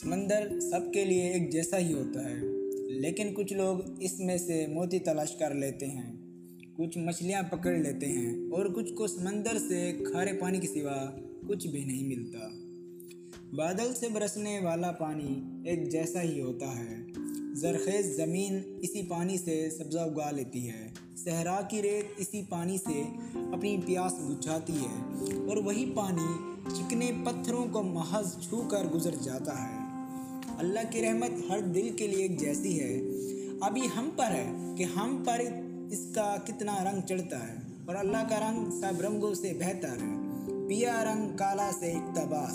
سمندر سب کے لیے ایک جیسا ہی ہوتا ہے، لیکن کچھ لوگ اس میں سے موتی تلاش کر لیتے ہیں، کچھ مچھلیاں پکڑ لیتے ہیں اور کچھ کو سمندر سے کھارے پانی کے سوا کچھ بھی نہیں ملتا۔ بادل سے برسنے والا پانی ایک جیسا ہی ہوتا ہے۔ زرخیز زمین اسی پانی سے سبزہ اگا لیتی ہے۔ صحرا کی ریت اسی پانی سے اپنی پیاس بجھاتی ہے اور وہی پانی چکنے پتھروں کو محض چھو کر گزر جاتا ہے۔ اللہ کی رحمت ہر دل کے لیے ایک جیسی ہے۔ ابھی ہم پر ہے کہ ہم پر اس کا کتنا رنگ چڑھتا ہے اور اللہ کا رنگ سب رنگوں سے بہتر ہے۔ پیا رنگ کالا سے اقتباس